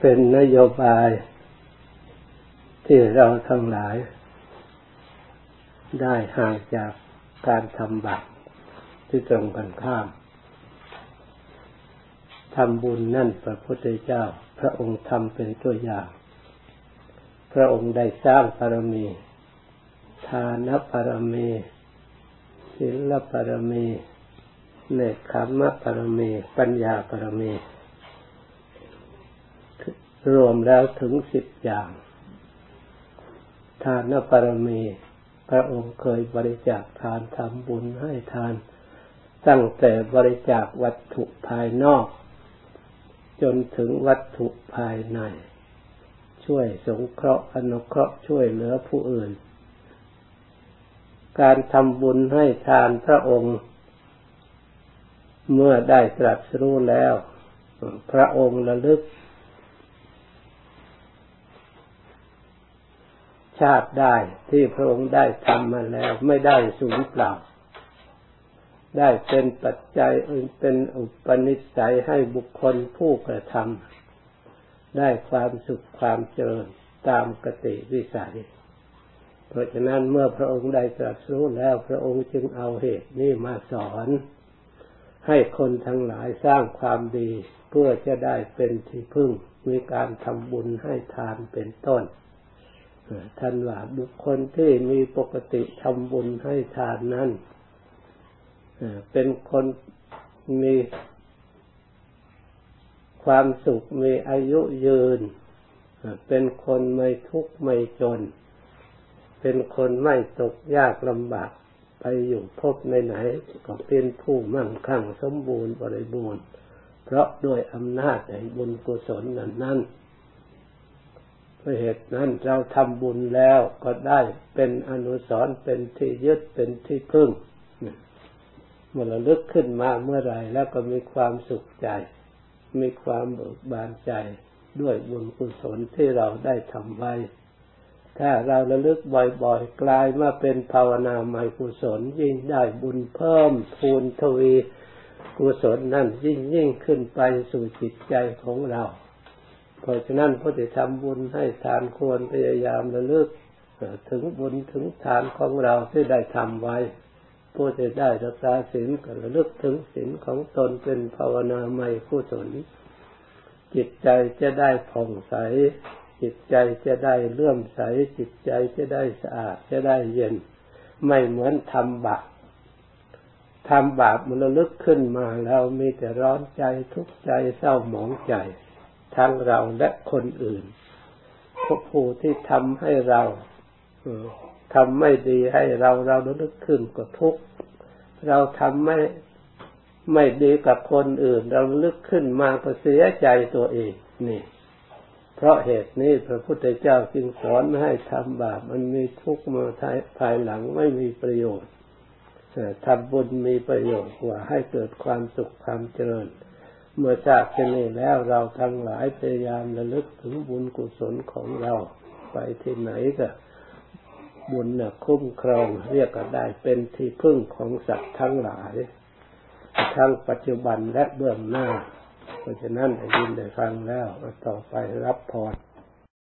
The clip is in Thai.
เป็นนโยบายที่เราทั้งหลาย ได้ห่างจากการทำบาปที่ตรงกันข้ามทำบุญนั่นพระพุทธเจ้า พระองค์ทำเป็นตัวอย่าง พระองค์ได้สร้างปรมี ทานปรมีศีลปรมีเนคขมปรมี ปัญญาปรมีร รวมแล้วถึงสิบอย่าง ทานปรมีพระองค์เคยบริจาคทานทำบุญให้ทาน ตั้งแต่บริจาควัตถุภายนอก จนถึงวัตถุภายใน ช่วยสงเคราะห์อนุเคราะห์ช่วยเหลือผู้อื่น การทำบุญให้ทานพระองค์ เมื่อได้ตรัสรู้แล้ว พระองค์ระลึก ชาติได้ที่พระองค์ได้ทำมาแล้ว ไม่ได้สูญเปล่า ได้เป็นปัจจัยเป็นอุปนิสัยให้บุคคลผู้กระทำได้ความสุขความเจริญตามกติวิสัย เพราะฉะนั้นเมื่อพระองค์ได้ตรัสรู้แล้วพระองค์จึงเอาเหตุนี้มาสอน ให้คนทั้งหลายสร้างความดีเพื่อจะได้เป็นที่พึ่งมีการทำบุญให้ทานเป็นต้น ท่านว่าบุคคลที่มีปกติทำบุญให้ทานนั้นเป็นคนมีความสุขมีอายุยืน เป็นคนไม่ทุกข์ไม่จน เป็นคนไม่ตกยากลำบากไปอยู่พบในไหนก็เป็นผู้มั่งคั่งสมบูรณ์บริบูรณ์ เพราะด้วยอำนาจแห่งบุญกุศลนั้นนั้น เพราะเหตุนั้นเราทำบุญแล้วก็ได้เป็นอนุสรณ์เป็นที่ยึดเป็นที่พึ่งเมื่อเราลึกขึ้นมาเมื่อไรแล้วก็มีความสุขใจ มีความเบิกบานใจด้วยบุญกุศลที่เราได้ทำไว้ ถ้าเราระลึกบ่อยๆ กลายมาเป็นภาวนาใหม่กุศลยิ่งได้บุญเพิ่มพูนทวีกุศลนั่นยิ่งยิ่งขึ้นไปสู่จิตใจของเรา เพราะฉะนั้นผู้ที่ทำบุญให้ทานควรพยายามระลึกถึงบุญถึงทานของเราที่ได้ทำไว้ผู้จะได้รักษาศีลก็ระลึกถึงศีลของตนเป็นภาวนาใหม่ผู้สนจิตใจจะได้ผ่องใส จิตใจจะได้เลื่อมใส จิตใจจะได้สะอาดจะได้เย็น ไม่เหมือนทำบาปทำบาปมันระลึกขึ้นมาแล้วมีแต่ร้อนใจทุกข์ใจเศร้าหมองใจ ทั้งเราและคนอื่นผู้ที่ทำให้เราทำไม่ดีให้เราเราลึกขึ้นก็ทุกข์เราทำไม่ไม่ดีกับคนอื่น เราลึกขึ้นมาก็เสียใจตัวเองนี่ เพราะเหตุนี้พระพุทธเจ้าจึงสอนไม่ให้ทำบาปมันมีทุกข์มาภายหลังไม่มีประโยชน์ทำบุญมีประโยชน์กว่าให้เกิดความสุขความเจริญ เมื่อทราบเช่นนี้แล้วเราทั้งหลายพยายามระลึกถึงบุญกุศลของเราไปที่ไหนก็บุญน่ะคุ้มครองเรียกก็ได้เป็นที่พึ่งของสัตว์ทั้งหลาย ทั้งปัจจุบันและเบื้องหน้า เพราะฉะนั้นได้ยินได้ฟังแล้วต่อไปรับพร